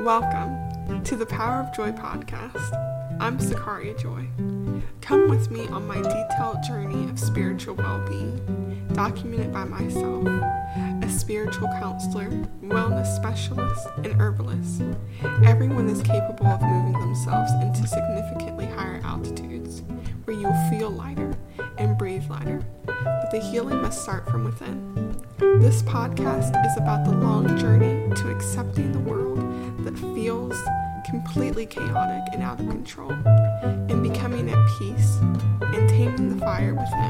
Welcome to the Power of Joy podcast. I'm Sachariah Joy. Come with me on my detailed journey of spiritual well being, documented by myself, a spiritual counselor, wellness specialist, and herbalist. Everyone is capable of moving themselves into significantly higher altitudes where you'll feel lighter and breathe lighter. But the healing must start from within. This podcast is about the long journey completely chaotic and out of control, and becoming at peace and taming the fire within.